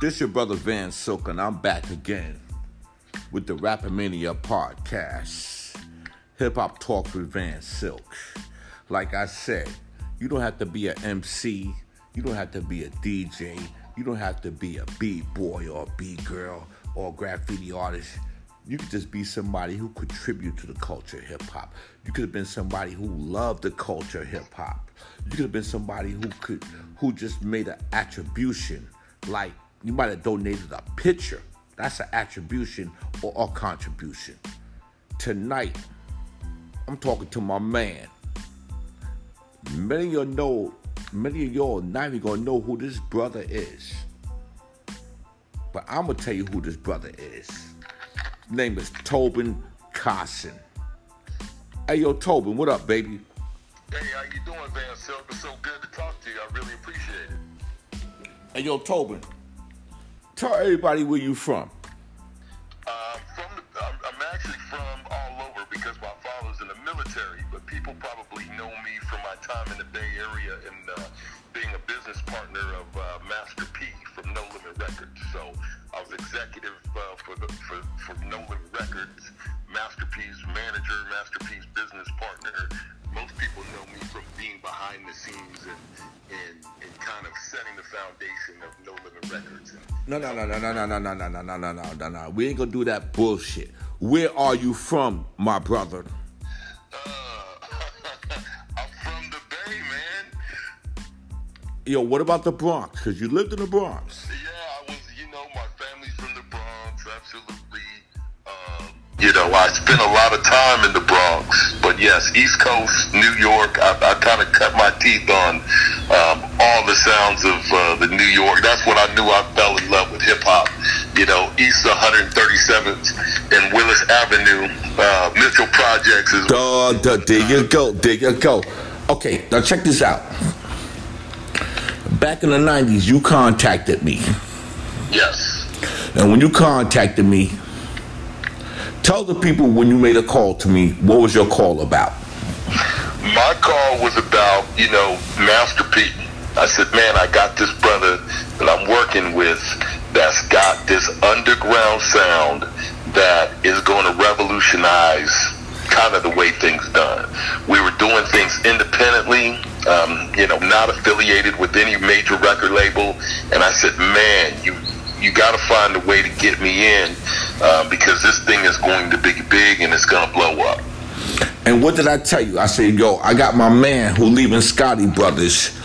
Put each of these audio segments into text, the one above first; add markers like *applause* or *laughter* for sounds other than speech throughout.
This your brother Van Silk, and I'm back again with the Rappermania podcast. Hip hop talk with Van Silk. Like I said, you don't have to be an MC, you don't have to be a DJ, you don't have to be a B-boy or a B-girl or a graffiti artist. You could just be somebody who contribute to the culture of hip hop. You could have been somebody who loved the culture of hip hop. You could have been somebody who could who just made an attribution like you might have donated a picture. That's an attribution or a contribution. Tonight, I'm talking to my man. Many of y'all know, many of y'all not even gonna know who this brother is. But I'm gonna tell you who this brother is. His name is Tobin Carson. Hey yo, Tobin, what up, baby? Hey, how you doing, Van Silk? It's so good to talk to you. I really appreciate it. Hey yo, Tobin. Tell everybody where you from. Uh, from the, I'm, I'm actually from all over because my father's in the military, but people probably know me from my time in the Bay Area and uh, being a business partner of uh, Master P from No Limit Records. So I was executive uh, for, the, for for No Limit Records, Master P's manager, Master P's business partner. Most people know me from being behind the scenes and, and, and kind of setting the foundation of No Limit Records. No, no, no, no, no, no, no, no, no, no, no, no, no, no, no. We ain't gonna do that bullshit. Where are you from, my brother? Uh, I'm from the Bay, man. Yo, what about the Bronx? Cause you lived in the Bronx. Yeah, I was, you know, my family's from the Bronx, absolutely. Um, you know, I spent a lot of time in the yes, East Coast, New York, I, I kind of cut my teeth on um, all the sounds of uh, the New York. That's when I knew I fell in love with hip hop. You know, East 137th and Willis Avenue, uh, Mitchell Projects is. Duh, duh, there you go, there you go. Okay, now check this out. Back in the 90s, you contacted me. Yes. And when you contacted me, tell the people when you made a call to me, what was your call about? My call was about, you know, Master P. I said, man, I got this brother that I'm working with that's got this underground sound that is going to revolutionize kind of the way things done. We were doing things independently, um, you know, not affiliated with any major record label. And I said, man, you you got to find a way to get me in um, because this thing is going to be big and it's going to blow up. And what did I tell you? I said, yo, I got my man who leaving Scotti Brothers,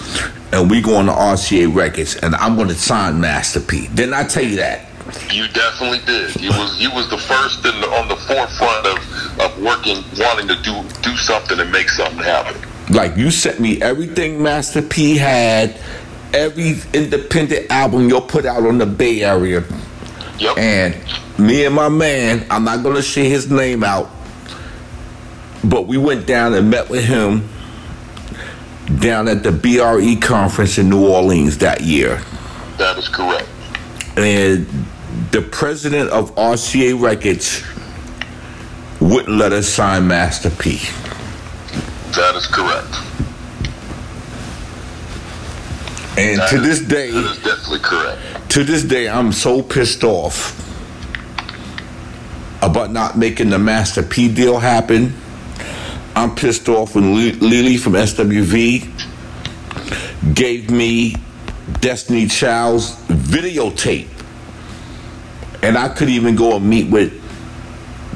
and we going to RCA Records, and I'm going to sign Master P. Didn't I tell you that? You definitely did. You was you was the first in the, on the forefront of, of working, wanting to do do something and make something happen. Like you sent me everything Master P had, every independent album you'll put out on the Bay Area, Yep. and me and my man, I'm not gonna say his name out, but we went down and met with him down at the BRE conference in New Orleans that year. that is correct. and the president of RCA Records wouldn't let us sign Master P. That is correct. And That to is- this day, that is definitely correct. to this day, I'm so pissed off about not making the Master P deal happen. I'm pissed off when Li- Lily from SWV gave me Destiny Child's videotape. And I couldn't even go and meet with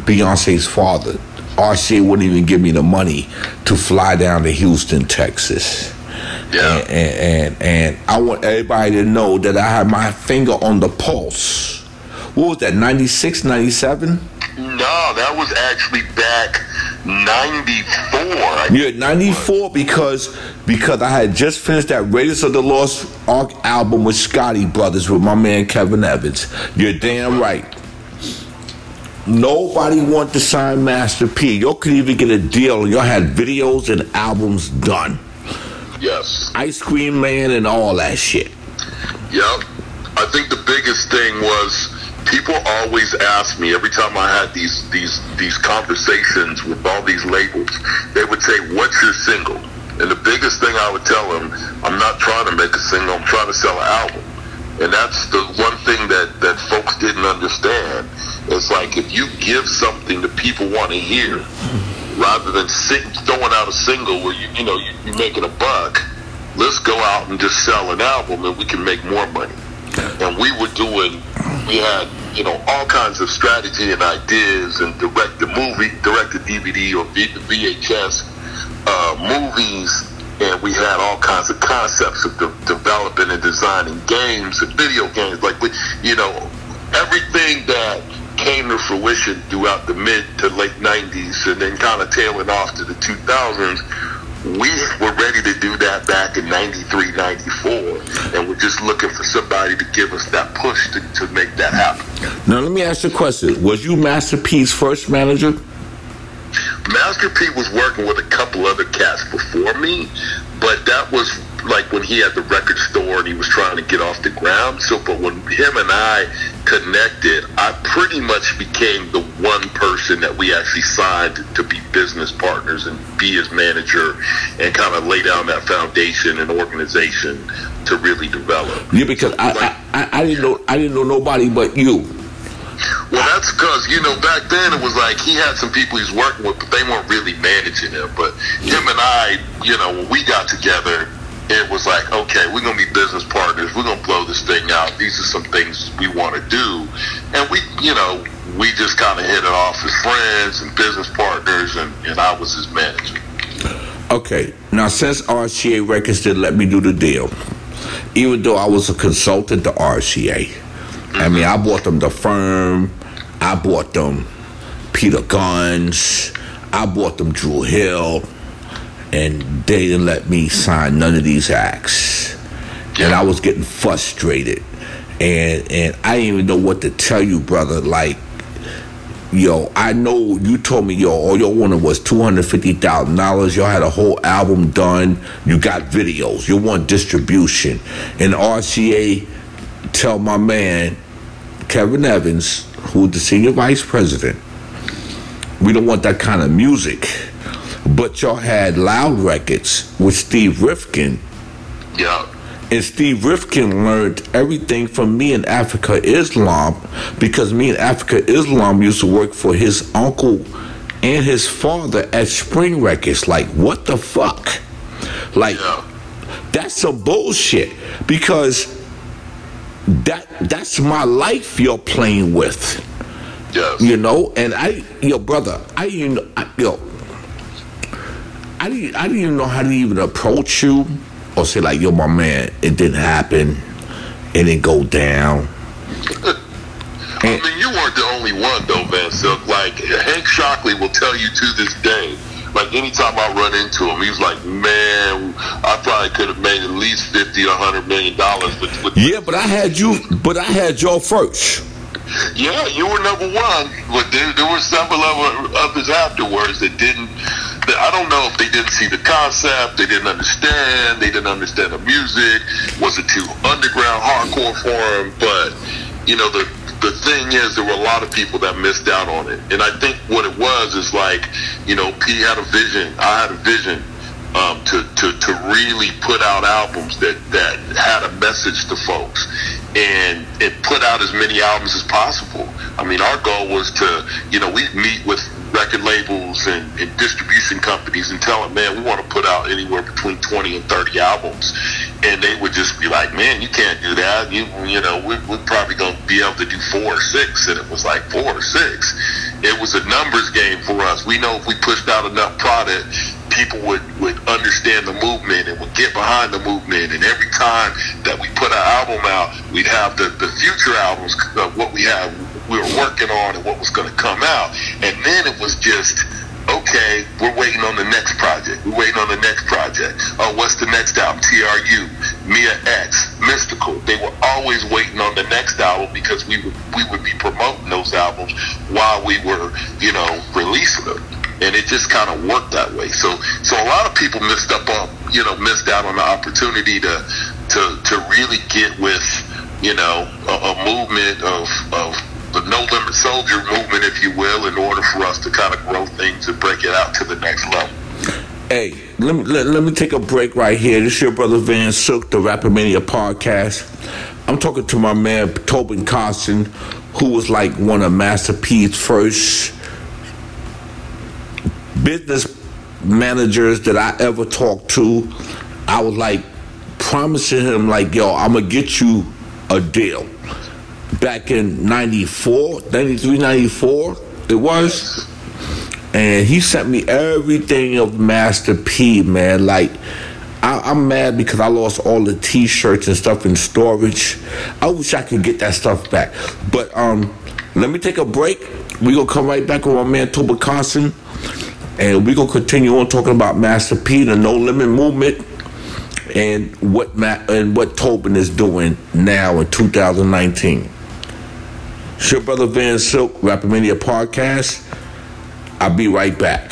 Beyonce's father. RCA wouldn't even give me the money to fly down to Houston, Texas. Yeah. And, and, and I want everybody to know that I had my finger on the pulse. What was that, 96, 97? No, that was actually back '94. I Yeah, 94 because because I had just finished that Raiders of the Lost Ark album with Scotti Brothers with my man Kevin Evans. You're damn right. Nobody wanted to sign Master P. Y'all could even get a deal. Y'all had videos and albums done. Yes. Ice Cream Man and all that shit. Yep. I think the biggest thing was people always ask me every time I had these these these conversations with all these labels. They would say, "What's your single?" And the biggest thing I would tell them, I'm not trying to make a single. I'm trying to sell an album. And that's the one thing that, that folks didn't understand. It's like if you give something that people want to hear, rather than throwing out a single where you you know you, you're making a buck, let's go out and just sell an album and we can make more money. And we were doing, we had you know all kinds of strategy and ideas and direct the movie, direct the DVD or VHS uh, movies and we had all kinds of concepts of de- developing and designing games and video games. Like we, you know, everything that came to fruition throughout the mid to late 90s and then kind of tailing off to the 2000s we were ready to do that back in 93 94 and we're just looking for somebody to give us that push to, to make that happen. Now let me ask you a question. Was you master p's first manager? Master P was working with a couple other cats before me, but that was like when he had the record store and he was trying to get off the ground. So, but when him and I connected, I pretty much became the one person that we actually signed to be business partners and be his manager and kind of lay down that foundation and organization to really develop. Yeah, because I, like, I, I, I didn't know I didn't know nobody but you. Well, that's because you know back then it was like he had some people he's working with, but they weren't really managing him. But him and I, you know, when we got together, it was like, okay, we're gonna be business partners. We're gonna blow this thing out. These are some things we want to do, and we, you know, we just kind of hit it off as friends and business partners, and, and I was his manager. Okay, now since RCA Records didn't let me do the deal, even though I was a consultant to RCA I mean, I bought them the firm. I bought them Peter Gunz, I bought them Drew Hill. And they didn't let me sign none of these acts. And I was getting frustrated. And and I didn't even know what to tell you, brother. Like, yo, I know you told me, yo, all y'all wanted was $250,000. Y'all had a whole album done. You got videos. You want distribution. And RCA tell my man, Kevin Evans, who's the senior vice president, we don't want that kind of music. But y'all had Loud Records with Steve Rifkin. Yeah. And Steve Rifkin learned everything from me in Afrika Islam because me in Afrika Islam used to work for his uncle and his father at Spring Records. Like, what the fuck? Like, that's some bullshit because that that's my life you're playing with. Yes. You know, and I, yo, brother, I you I, yo, I didn't, I didn't even know how to even approach you or say like, yo, my man, it didn't happen, and it didn't go down. *laughs* I mean, you weren't the only one though, Van Silk. Like Hank Shocklee will tell you to this day like anytime I run into him, he's like, "Man, I probably could have made at least fifty or hundred million dollars." Yeah, but I had you, but I had your first. Yeah, you were number one, but there, there were several of others afterwards that didn't. I don't know if they didn't see the concept, they didn't understand, they didn't understand the music. Was it too underground, hardcore for them? But you know, the the thing is, there were a lot of people that missed out on it. And I think what it was is like, you know, P had a vision. I had a vision um, to, to, to really put out albums that, that had a message to folks and, and put out as many albums as possible. I mean, our goal was to, you know, we meet with record labels and, and distribution companies and tell them, man, we want to put out anywhere between 20 and 30 albums. And they would just be like, man, you can't do that. You, you know, we, we're probably going to be able to do four or six. And it was like four or six. It was a numbers game for us. We know if we pushed out enough product, people would, would understand the movement and would get behind the movement. And every time that we put an album out, we'd have the, the future albums, uh, what we have we were working on and what was going to come out. And then it was just, okay, we're waiting on the next project. We're waiting on the next project. Oh, what's the next album? TRU, Mia X, Mystikal. They were always waiting on the next album because we would we would be promoting those albums while we were, you know, releasing them. And it just kind of worked that way. So, so a lot of people missed up on, you know, missed out on the opportunity to, to, to really get with, you know, a, a movement of, of the no limit soldier movement, if you will, in order for us to kind of grow things and break it out to the next level. Hey, let me let, let me take a break right here. This is your brother Van Silk, the Rappermania podcast. I'm talking to my man Tobin Constant, who was like one of Master P's first business managers that I ever talked to. I was like promising him, like, yo, I'm gonna get you a deal. Back in 94, 93, 94, it was. And he sent me everything of Master P, man. Like, I, am mad because I lost all the T-shirts and stuff in storage. I wish I could get that stuff back. But um, let me take a break. We gonna come right back with my man Toba Constant, and we gonna continue on talking about Master P, the No Limit movement, and what and what Tobin is doing now in 2019. It's your brother Van Silk, Rappermania podcast. I'll be right back.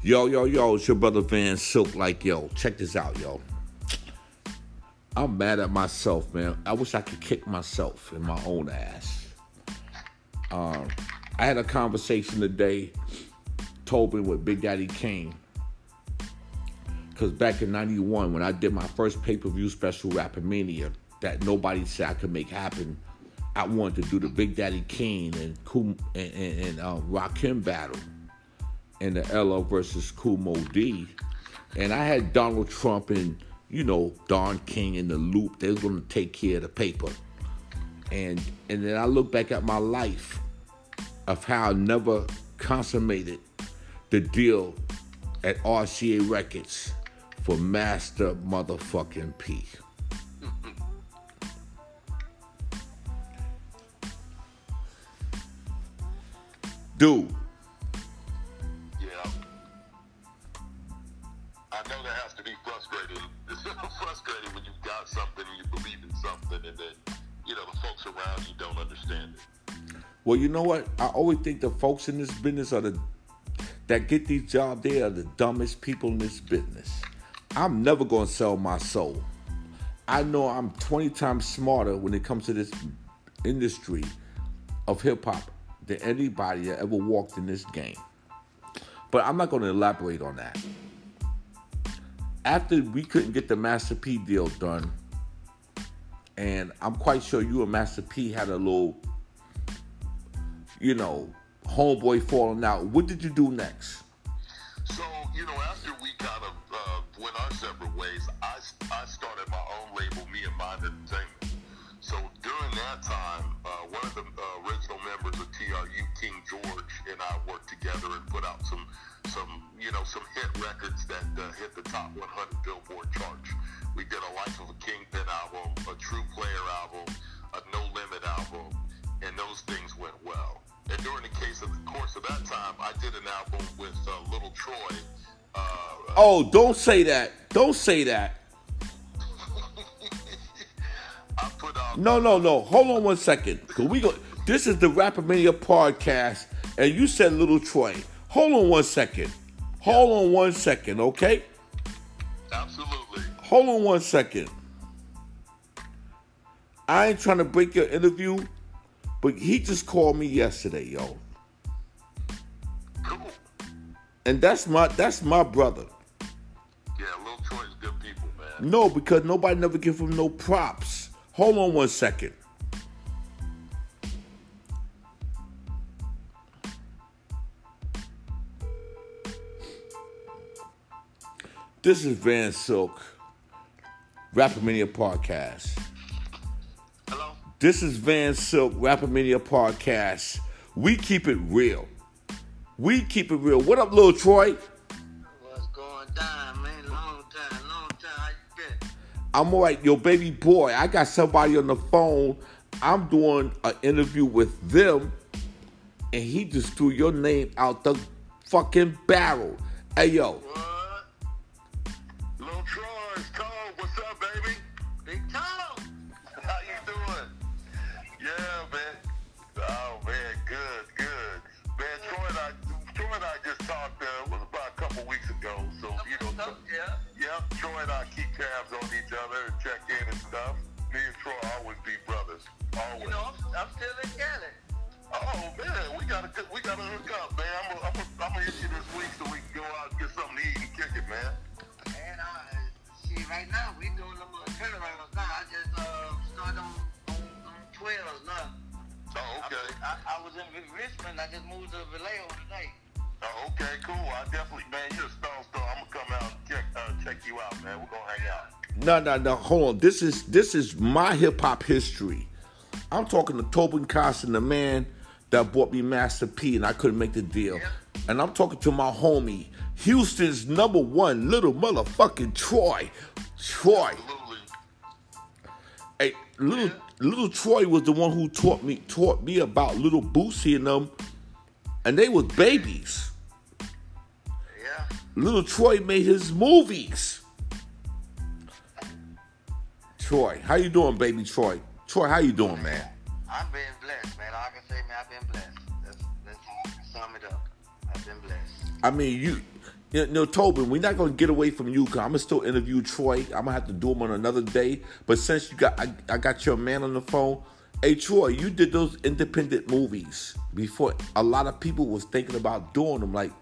Yo, yo, yo, it's your brother Van Silk. Like, yo, check this out, yo. I'm mad at myself, man. I wish I could kick myself in my own ass. Um, I had a conversation today, Tobin with Big Daddy Kane. Because back in 91, when I did my first pay per view special, Rappermania, that nobody said I could make happen, I wanted to do the Big Daddy Kane and, and, and, and uh, Rakim battle and the LL versus Kumo D. And I had Donald Trump and, you know, Don King in the loop. They was gonna take care of the paper. And and then I look back at my life of how I never consummated the deal at RCA Records for Master Motherfucking P. *laughs* Dude, Yeah. I know that has to be frustrating. *laughs* It's frustrating when you've got something and you believe in something and then, you know, the folks around you don't understand it. Well, you know what? I always think the folks in this business are the that get these jobs. They are the dumbest people in this business. I'm never gonna sell my soul. I know I'm 20 times smarter when it comes to this industry of hip hop than anybody that ever walked in this game. But I'm not gonna elaborate on that. After we couldn't get the Master P deal done, and I'm quite sure you and Master P had a little, you know, homeboy falling out. What did you do next? So, you know, after we kind of uh, went our separate ways, I, I started my own label, Me and Mind Entertainment. So during that time, uh, one of the uh, original members of TRU, King George, and I worked together and put out some, some you know, some hit records that uh, hit the top 100 Billboard charts. We did a Life of a Kingpin album, a True Player album, a No Limit album, and those things went well. And during the case of the course of that time, I did an album with uh, Little Troy. Uh, oh, don't say that! Don't say that! *laughs* no, no, no. Hold on one second. Cause we go. This is the Rappermania podcast, and you said Little Troy. Hold on one second. Hold on one second, okay? Absolutely. Hold on one second. I ain't trying to break your interview, but he just called me yesterday, yo. Cool. And that's my that's my brother. Yeah, Lil Troy's good people, man. No, because nobody never give him no props. Hold on one second. This is Van Silk. Rappermania Podcast. This is Van Silk, Rappermania Podcast. We keep it real. We keep it real. What up, little Troy? What's going down, man? Long time, long time. How you been? I'm all right. Yo, baby boy, I got somebody on the phone. I'm doing an interview with them, and he just threw your name out the fucking barrel. Hey, yo. What? And I keep tabs on each other and check in and stuff. Me and Troy always be brothers. Always. You know, I'm, I'm still in Cali. Oh man, we gotta we gotta hook up, man. I'm gonna I'm gonna hit you this week so we can go out and get something to eat and kick it, man. And uh, see, right now we doing them uh, turnarounds now. I just uh started on on, on 12 now. Oh, okay. I, I was in Richmond. I just moved to Vallejo today. Oh, okay, cool. I definitely, No, no, no. Hold on. This is this is my hip hop history. I'm talking to Tobin Costen, the man that bought me Master P, and I couldn't make the deal. Yeah. And I'm talking to my homie, Houston's number one little motherfucking Troy. Troy. Absolutely. Hey, little little Troy was the one who taught me taught me about little Boosie and them, and they was babies. Yeah. Little Troy made his movies. Troy, how you doing, baby Troy? Troy, how you doing, man? I've been blessed, man. All I can say, man, I've been blessed. That's, that's how I sum it up. I've been blessed. I mean, you, you know, Tobin, we're not gonna get away from you. Cause I'm gonna still interview Troy. I'm gonna have to do him on another day. But since you got, I, I got your man on the phone. Hey, Troy, you did those independent movies before a lot of people was thinking about doing them. Like,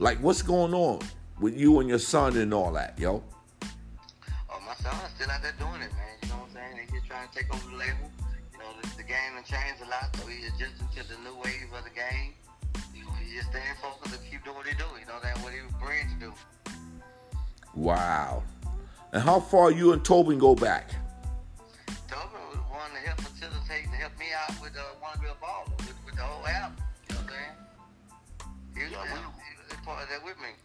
like what's going on with you and your son and all that, yo? Son's still out there doing it, man. You know what I'm saying? They just trying to take over the label. You know, the, the game has changed a lot, so he's adjusting to the new wave of the game. You know, he's just staying focused and keep doing what he do. You know, that's what he was bred to do. Wow. And how far you and Tobin go back? Tobin was one to help facilitate and help me out with uh, Wanna Be a Baller, with, with the whole album. You know what I'm saying? He was, Yeah, we- he was a part of that with me.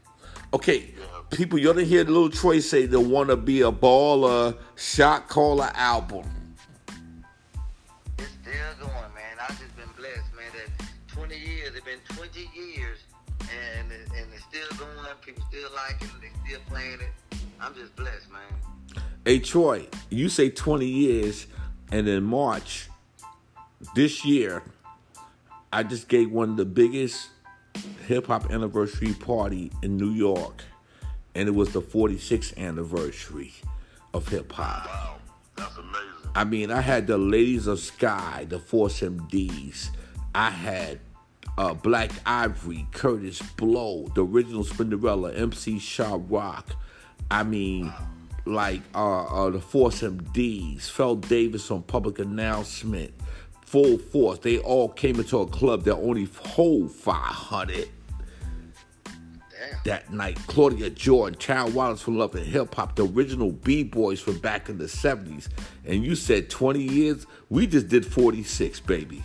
Okay, people, you didn't hear little Troy say they want to be a baller shot caller album. It's still going, man. I've just been blessed, man. That 20 years, it's been 20 years, and it, and it's still going. People still like it, they still playing it. I'm just blessed, man. Hey, Troy, you say 20 years, and in March this year, I just gave one of the biggest hip hop anniversary party in New York, and it was the 46th anniversary of hip hop. Wow, that's amazing. I mean, I had the Ladies of Sky, the Force MDs. I had uh, Black Ivory, Kurtis Blow, the original Spinderella, MC Sha-Rock. I mean, like uh, uh, the Force MDs, Fel Davis on Public Announcement, Full Force. They all came into a club that only hold 500 that night. Claudia Jordan, Child Wallace from Love and Hip Hop, the original B Boys from back in the 70s. And you said 20 years? We just did 46, baby.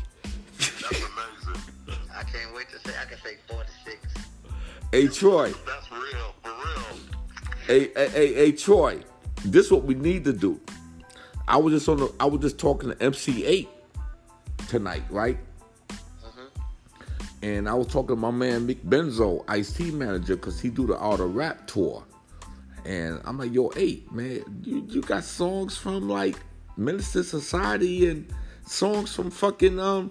That's amazing. I can't wait to say. I can say 46. Hey, Troy. That's real, for real. Hey, hey, hey, hey, Troy. This is what we need to do. I was just on the, I was just talking to MC Eiht tonight, right? And I was talking to my man Mick Benzo, Ice-T manager, because he do the Art of Rap tour. And I'm like, yo, Eiht, man, you, you got songs from like Menace II Society and songs from fucking um,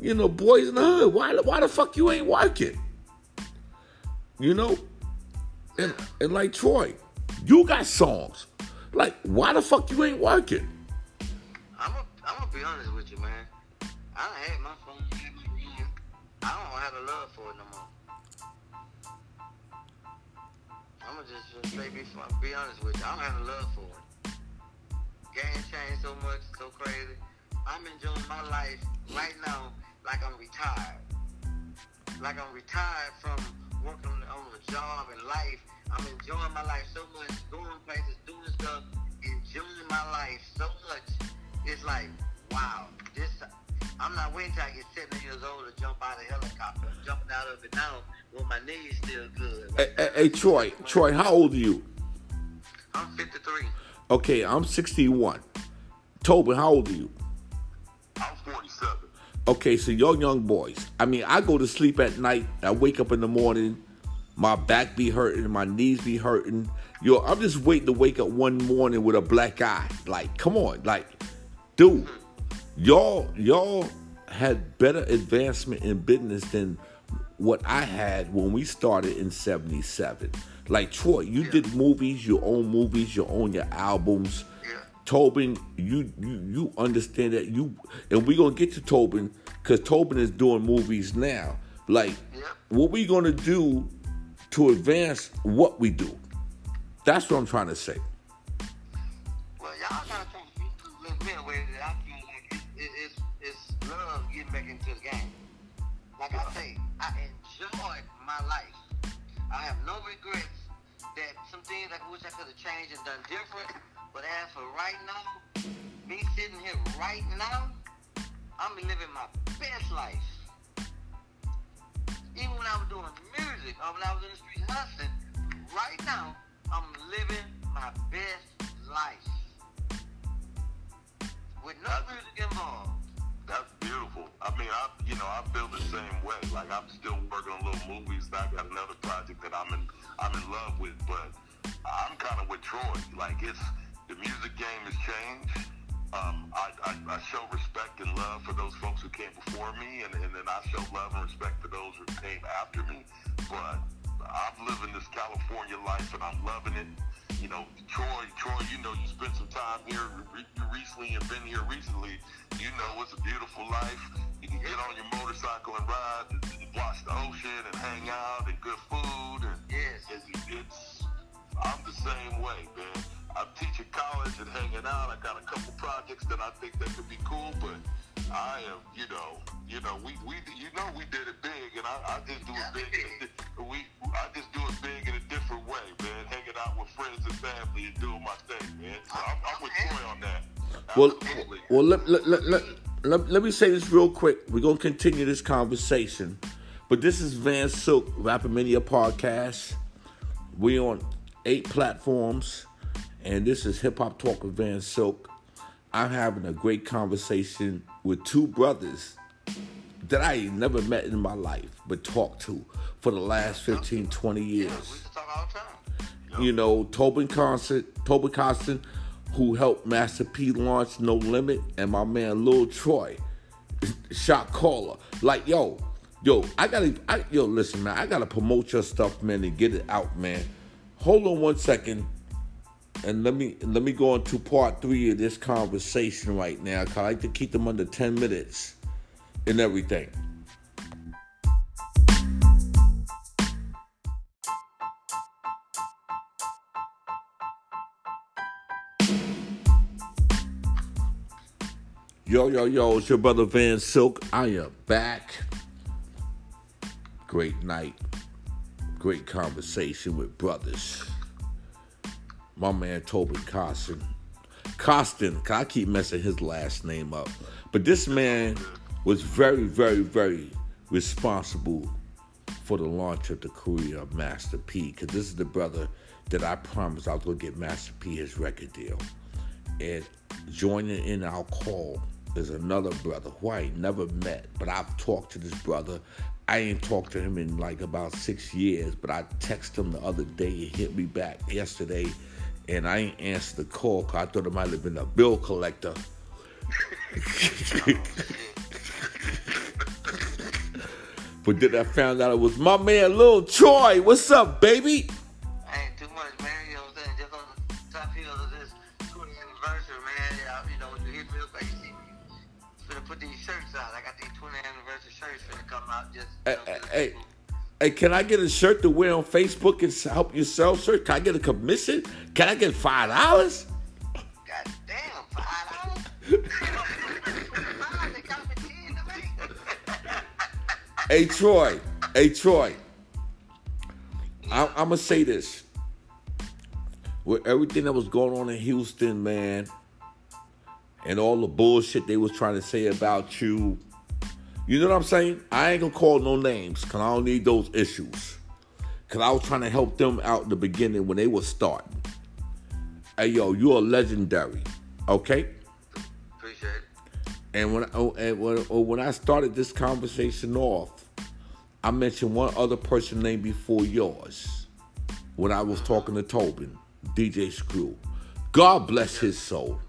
you know, Boyz n the Hood. Why why the fuck you ain't working? You know? And and like Troy, you got songs. Like, why the fuck you ain't working? I'm gonna be honest with you, man. I had my phone. I don't have a love for it no more. I'm gonna just, just say, be, be honest with you. I don't have a love for it. Game changed so much, so crazy. I'm enjoying my life right now like I'm retired. Like I'm retired from working on, on a job and life. I'm enjoying my life so much, going places, doing stuff, enjoying my life so much. It's like, wow, this. I'm not waiting till I get 70 years old to jump out of a helicopter. I'm jumping out of it now when my knees still good. Hey, hey, hey, Troy, Troy, how old are you? I'm 53. Okay, I'm 61. Tobin, how old are you? I'm 47. Okay, so y'all young boys. I mean, I go to sleep at night. I wake up in the morning. My back be hurting. My knees be hurting. Yo, I'm just waiting to wake up one morning with a black eye. Like, come on. Like, dude, y'all, y'all had better advancement in business than what I had when we started in 77. Like, Troy, you did movies, you own movies, you own your albums. Yeah. Tobin, you you you understand that you and we're gonna get to Tobin. because Tobin is doing movies now. Like, Yep. what we gonna do to advance what we do? That's what I'm trying to say. My life. I have no regrets. That some things I wish I could have changed and done different. But as for right now, me sitting here right now, I'm living my best life. Even when I was doing music or when I was in the street hustling, right now, I'm living my best life. With no music involved. That's beautiful. I mean, I you know I feel the same way. Like I'm still working on little movies. I got another project that I'm in I'm in love with, but I'm kind of with Troy. Like it's the music game has changed. Um, I, I, I show respect and love for those folks who came before me, and, and then I show love and respect for those who came after me. But I'm living this California life, and I'm loving it. You know, Troy, Troy, you know, you spent some time here re- recently and been here recently. You know, it's a beautiful life. You can get on your motorcycle and ride, and, and watch the ocean, and hang out, and good food, and Yes. it's, it's I'm the same way, man. I'm teaching college and hanging out. I got a couple projects that I think that could be cool, but I am, you know, you know, we, we, you know, we did it big, and I, I just do it big. In a, we, I just do it big in a different way, man. Hanging out with friends and family and doing my thing, man. So I'm, I'm with Troy on that. Well, Absolutely. well, let, let, let, let, let, let me say this real quick. We're gonna continue this conversation, but this is Van Silk Rappermania podcast. We on eight platforms, and this is Hip Hop Talk with Van Silk. I'm having a great conversation with two brothers that I ain't never met in my life, but talked to for the last 15, 20 years Yeah, we used to talk all the time. you know, Tobin Constant, Tobin Constant, who helped Master P launch No Limit, and my man Lil Troy, shot caller. Like, yo, yo, I gotta, I, yo, listen, man, I gotta promote your stuff, man, and get it out, man. Hold on one second, and let me let me go into part three of this conversation right now, I like to keep them under ten minutes and everything. Yo, yo, yo, it's your brother Van Silk. I am back. Great night. Great conversation with brothers. My man Tobin Costen. Costen, I keep messing his last name up. But this man was very, very, very responsible for the launch of the career of Master P. Because this is the brother that I promised I was going to get Master P his record deal. And joining in our call is another brother who I never met, but I've talked to this brother. I ain't talked to him in like about six years, but I texted him the other day. He hit me back yesterday, and I ain't answered the call because I thought it might have been a bill collector. *laughs* but then I found out it was my man Lil Troy. What's up, baby? Out. Just, you Hey, know, hey, hey, can I get a shirt to wear on Facebook and help you sell shirts? Can I get a commission? Can I get five dollars? God damn, five dollars? Five, they got me 10 to me. *laughs* Hey Troy, hey Troy. I, I'm gonna say this. With everything that was going on in Houston, man, and all the bullshit they was trying to say about you, you know what I'm saying? I ain't gonna call no names, cause I don't need those issues. Cause I was trying to help them out in the beginning when they were starting. Hey yo, you're legendary, okay? Appreciate it. And when oh, and when, oh, when I started this conversation off, I mentioned one other person name before yours. When I was talking to Tobin, DJ Screw. God bless his soul.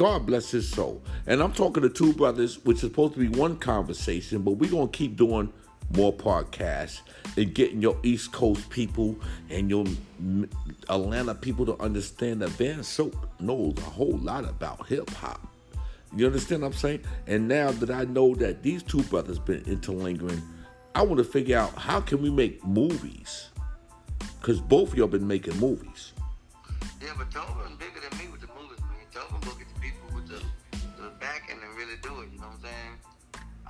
God bless his soul. And I'm talking to two brothers, which is supposed to be one conversation, but we're gonna keep doing more podcasts and getting your East Coast people and your Atlanta people to understand that Van Silk knows a whole lot about hip hop. You understand what I'm saying? And now that I know that these two brothers been interlingering, I want to figure out how can we make movies? Because both of y'all been making movies. Yeah, but Tobin bigger than me with the movies, man. Tobin go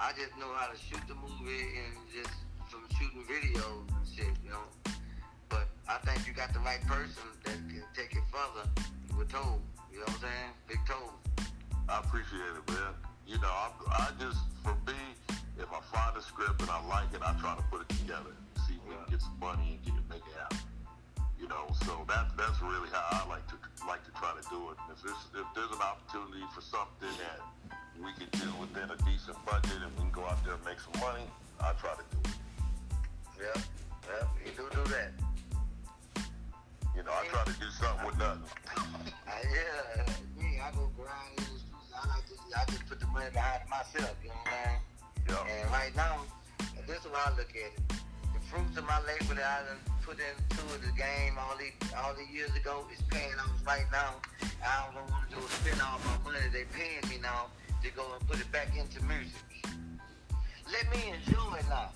I just know how to shoot the movie and just from shooting videos and shit, you know. But I think you got the right person that can take it further with Tobe, you know what I'm saying? Big Tobe. I appreciate it, man. You know, I, I just, for me, if I find a script and I like it, I try to put it together, see if we can get some money and get it, make it happen. You know, so that that's really how I like to like to try to do it. If there's if there's an opportunity for something that we can do within a decent budget and we can go out there and make some money, I try to do it. Yeah, yeah, you do do that. You know, I try to do something with nothing. *laughs* Uh, yeah, me, I go grind in the streets. I like to, I just put the money behind myself. You know what I'm saying? Yeah. And right now, this is how I look at it. The fruits of my labor that I done put into the game all these all these years ago is paying off right now. I don't want to do is spend all my money they paying me now to go and put it back into music. Let me enjoy it now.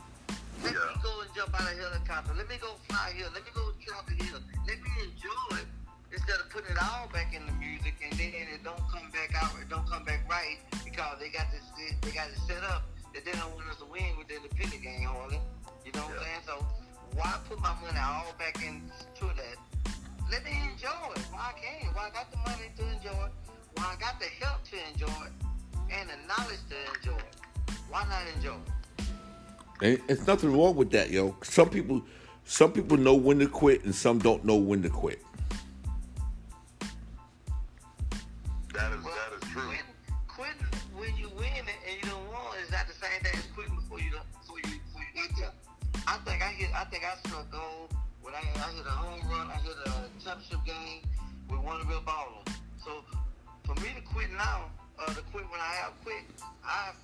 Let Yeah. me go and jump out of a helicopter. Let me go fly here. Let me go the hill. Let me enjoy it instead of putting it all back in the music and then it don't come back out. It don't come back right because they got this. They got it set up that they don't want us to win with the independent game, Harley. You know what Yeah. I'm saying? So why put my money all back into that? Let me enjoy it. Why I can? Why I got the money to enjoy it? Why I got the help to enjoy it and the knowledge to enjoy it? Why not enjoy it? It's nothing wrong with that, yo. Some people, some people know when to quit, and some don't know when to quit. That is that is true. Quitting, quitting when you win it and you don't want is not the same thing as quitting before you don't- before you before you get there. I think I hit I think I struck gold when I, I hit a home run, I hit a championship game with one real baller. So for me to quit now, uh, to quit when I have quit, I've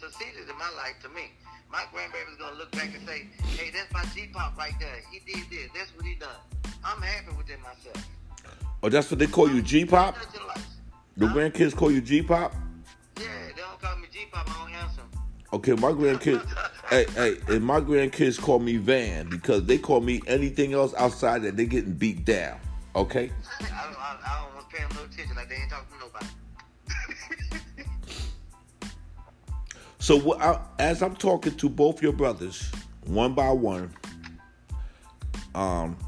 succeeded in my life. To me, my grandbaby's gonna look back and say, "Hey, that's my G pop right there. He did this. That's what he done." I'm happy within myself. Oh, that's what they call you, G pop. Nothing The Huh? grandkids call you G pop. Yeah, they don't call me G pop. I don't answer 'em. Okay, my grandkids, *laughs* hey, hey, and my grandkids call me Van because they call me anything else outside that they getting beat down. Okay, I don't, I, I don't want to pay them no attention. Like they ain't talking to nobody. So as I'm talking to both your brothers, one by one, um,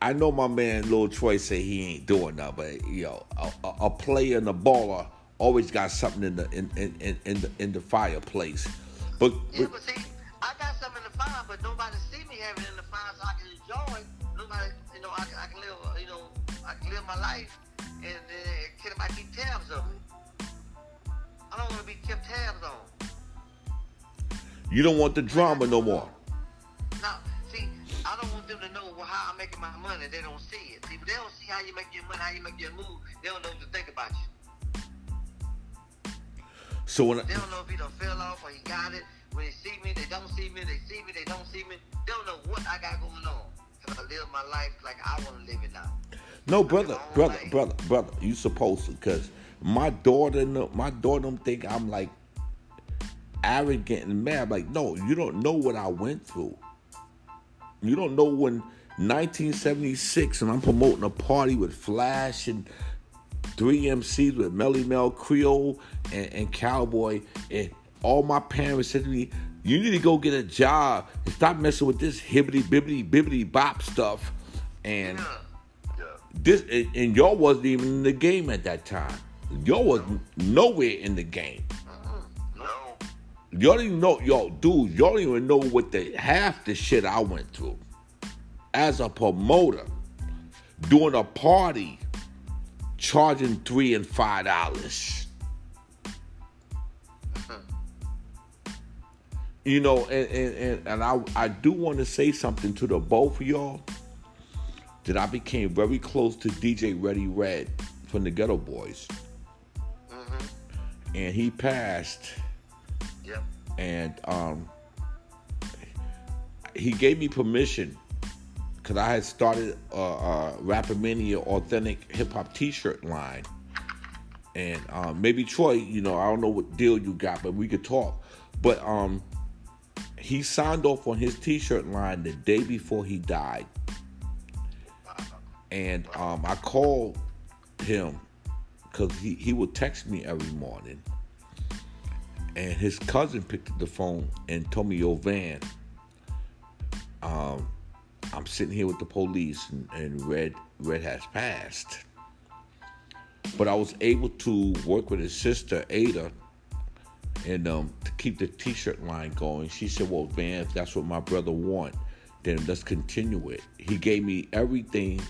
I know my man Lil Troy say he ain't doing nothing, but you know, a, a, player and a baller always got something in the in in, in, in the in the fireplace. But, Yeah, but but see, I got something in the fire, but nobody see me having it in the fire, so I can enjoy. Nobody, you know, I, I can live, you know, I can live my life, and uh, I keep tabs of it? I don't want to be kept tabs on. you don't want the drama no more. Now, see, I don't want them to know how I'm making my money. They don't see it. See, they don't see how you make your money, how you make your move, they don't know what to think about you. So when I, They don't know if he done fell off or he got it. When they see me, they don't see me. They see me, they don't see me. They don't know what I got going on. Cause I live my life like I want to live it now. No, brother, brother, right. brother, brother. You supposed to, cause my daughter, my daughter don't think I'm like arrogant and mad. Like, no, you don't know what I went through. You don't know when 1976, and I'm promoting a party with Flash and three MCs with Melle Mel Creole and, and Cowboy, and all my parents said to me, "You need to go get a job and stop messing with this hibbity bibbity bibbity bop stuff." And Yeah. Yeah. this and, and y'all wasn't even in the game at that time. Y'all was nowhere in the game. No. Y'all didn't even know, y'all, dude. Y'all don't even know what the half the shit I went through as a promoter, doing a party, charging three and five dollars. You know, and and, and, and I I do want to say something to the both of y'all that I became very close to DJ Ready Red from the Geto Boys, Mm-hmm. And he passed Yep. and um he gave me permission because I had started a, a Rappermania authentic hip hop T-shirt line, and um, maybe Troy, you know, I don't know what deal you got, but we could talk. But um, he signed off on his T-shirt line the day before he died, and um, I called him because he he would text me every morning, and his cousin picked up the phone and told me, "Yo, Van." Um, I'm sitting here with the police and, and Red Red has passed. But I was able to work with his sister Ada and um, to keep the t-shirt line going. She said, "Well, Van, if that's what my brother want, then let's continue it." He gave me everything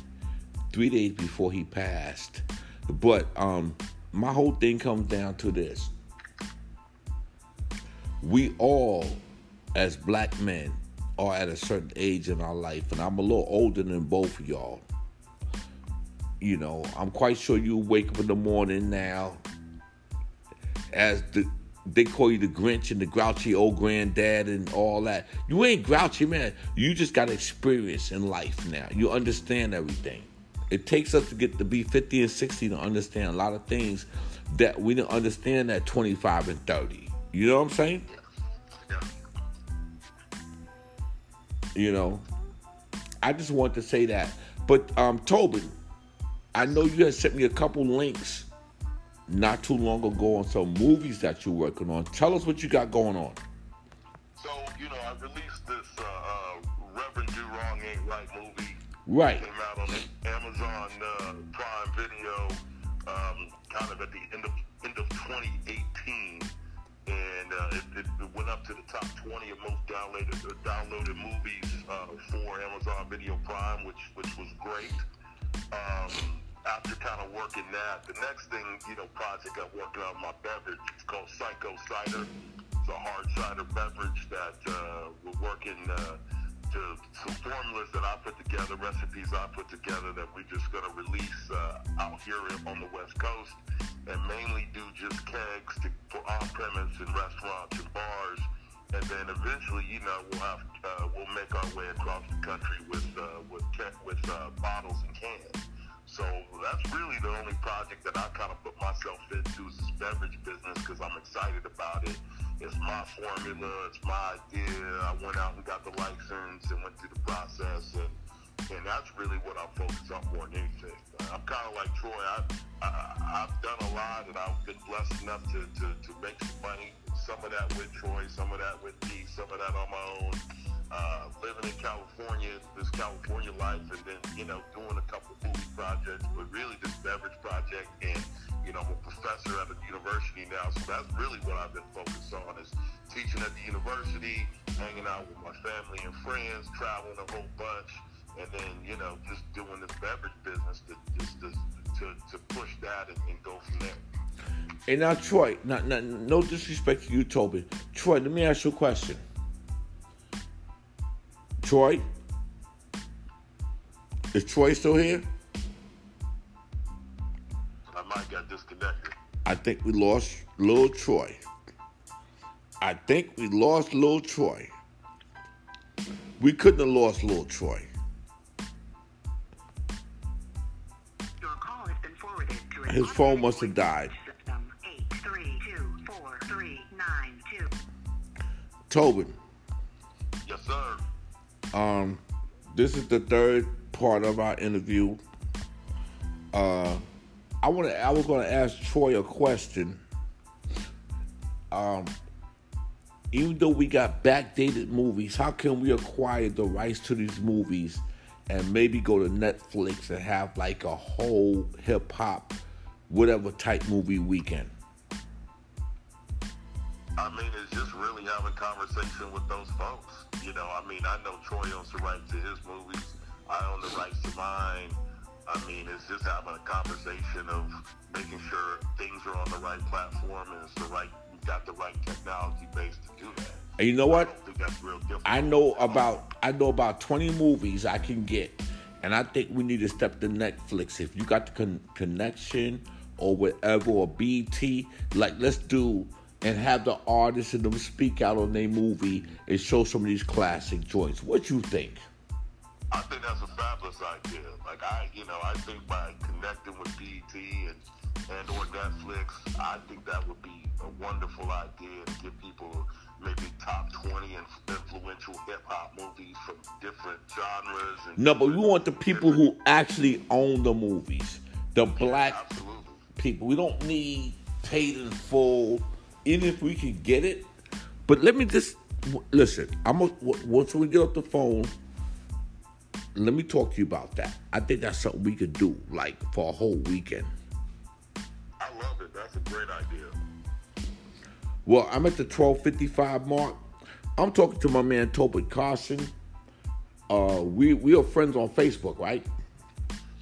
three days before he passed. But um, my whole thing comes down to this: we all, as black men, are at a certain age in our life, and I'm a little older than both of y'all. You know, I'm quite sure you wake up in the morning now as the they call you the Grinch and the grouchy old granddad and all that. You ain't grouchy, man. You just got experience in life now. You understand everything. It takes us to get to be 50 and 60 to understand a lot of things that we didn't understand at 25 and 30. You know what I'm saying? You know, I just want to say that. But um, Tobin, I know you had sent me a couple links not too long ago on some movies that you're working on. Tell us what you got going on. So, you know, I released this uh, uh, Reverend Do Wrong Ain't Right movie. Right. Came out on Amazon uh, Prime Video um, kind of at the end of, end of 2018 and uh, it, it, went up to the top 20 of most downloaded uh, downloaded movies uh, for Amazon Video Prime, which which was great. Um, after kind of working that, the next thing you know, project I'm working on my beverage. It's called Psycho Cider. It's a hard cider beverage that uh, we're working. To some formulas that I put together, recipes I put together that we're just going to release uh, out here on the West Coast, and mainly do just kegs to, for on-premise and restaurants and bars, and then eventually, you know, we'll have uh, we'll make our way across the country with uh, with with uh, bottles and cans. So that's really the only project that I kind of put myself into is this beverage business because I'm excited about it. It's my formula. It's my idea. I went out and got the license and went through the process, and and that's really what I'm focused on more than anything. I'm kind of like Troy. I, I I've done a lot, and I've been blessed enough to, to to make some money. Some of that with Troy, some of that with me, some of that on my own. Uh, living in California, this California life, and then you know doing a couple movie projects, but really this beverage project and you know, I'm a professor at a university now, so that's really what I've been focused on is teaching at the university, hanging out with my family and friends, traveling a whole bunch, and then, you know, just doing this beverage business to just to, to, to push that and, and, go from there. And now, Troy, not, not, no disrespect to you, Toby. Troy, let me ask you a question. Troy? Is Troy still here? My mic got disconnected. I think we lost Lil Troy. I think we lost Lil Troy. We couldn't have lost Lil Troy. His phone must have died. Tobin. Yes, sir. Um, this is the third part of our interview. Uh, I want to. I was going to ask Troy a question. Um, even though we got backdated movies, how can we acquire the rights to these movies and maybe go to Netflix and have like a whole hip hop, whatever type movie weekend? I mean, it's just really having a conversation with those folks. You know, I mean, I know Troy owns the rights to his movies. I own the rights to mine. I mean, it's just having a conversation of making sure things are on the right platform and it's the right, got the right technology base to do that. And you know what? I, I know about I know about 20 movies I can get, and I think we need to step to Netflix. If you got the con- connection or whatever or BT, like let's do and have the artists and them speak out on their movie and show some of these classic joints. What you think? I think that's a fabulous idea. Like I, you know, I think by connecting with BET and and or Netflix, I think that would be a wonderful idea to give people maybe top twenty influential hip hop movies from different genres. no, but we want the people who actually own the movies, the black yeah, people. We don't need paid in full, even if we can get it. But let me just listen. I'm a, once we get off the phone let me talk to you about that. I think that's something we could do, like for a whole weekend. I love it. That's a great idea. Well, I'm at the 12:55 mark. I'm talking to my man Tobin Costen. Uh, we we are friends on Facebook, right?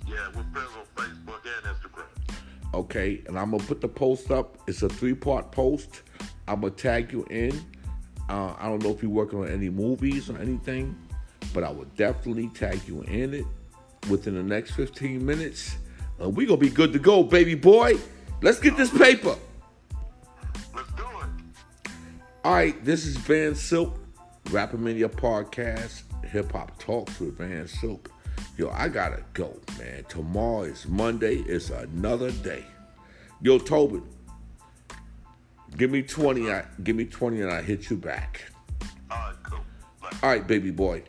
Yeah, we're friends Okay, and I'm gonna put the post up. It's a three-part post. I'm gonna tag you in. Uh, I don't know if you're working on any movies or anything but I will definitely tag you in it within the next 15 minutes. Uh, we gonna be good to go, baby boy. Let's get this paper. Let's do it. All right, this is Van Silk, Rappermania Podcast, Hip Hop Talks with Van Silk. Yo, I gotta go, man. Tomorrow is Monday. It's another day. Yo, Tobin, give me 20. I, give me 20 and I hit you back. All right, cool. All right, baby boy.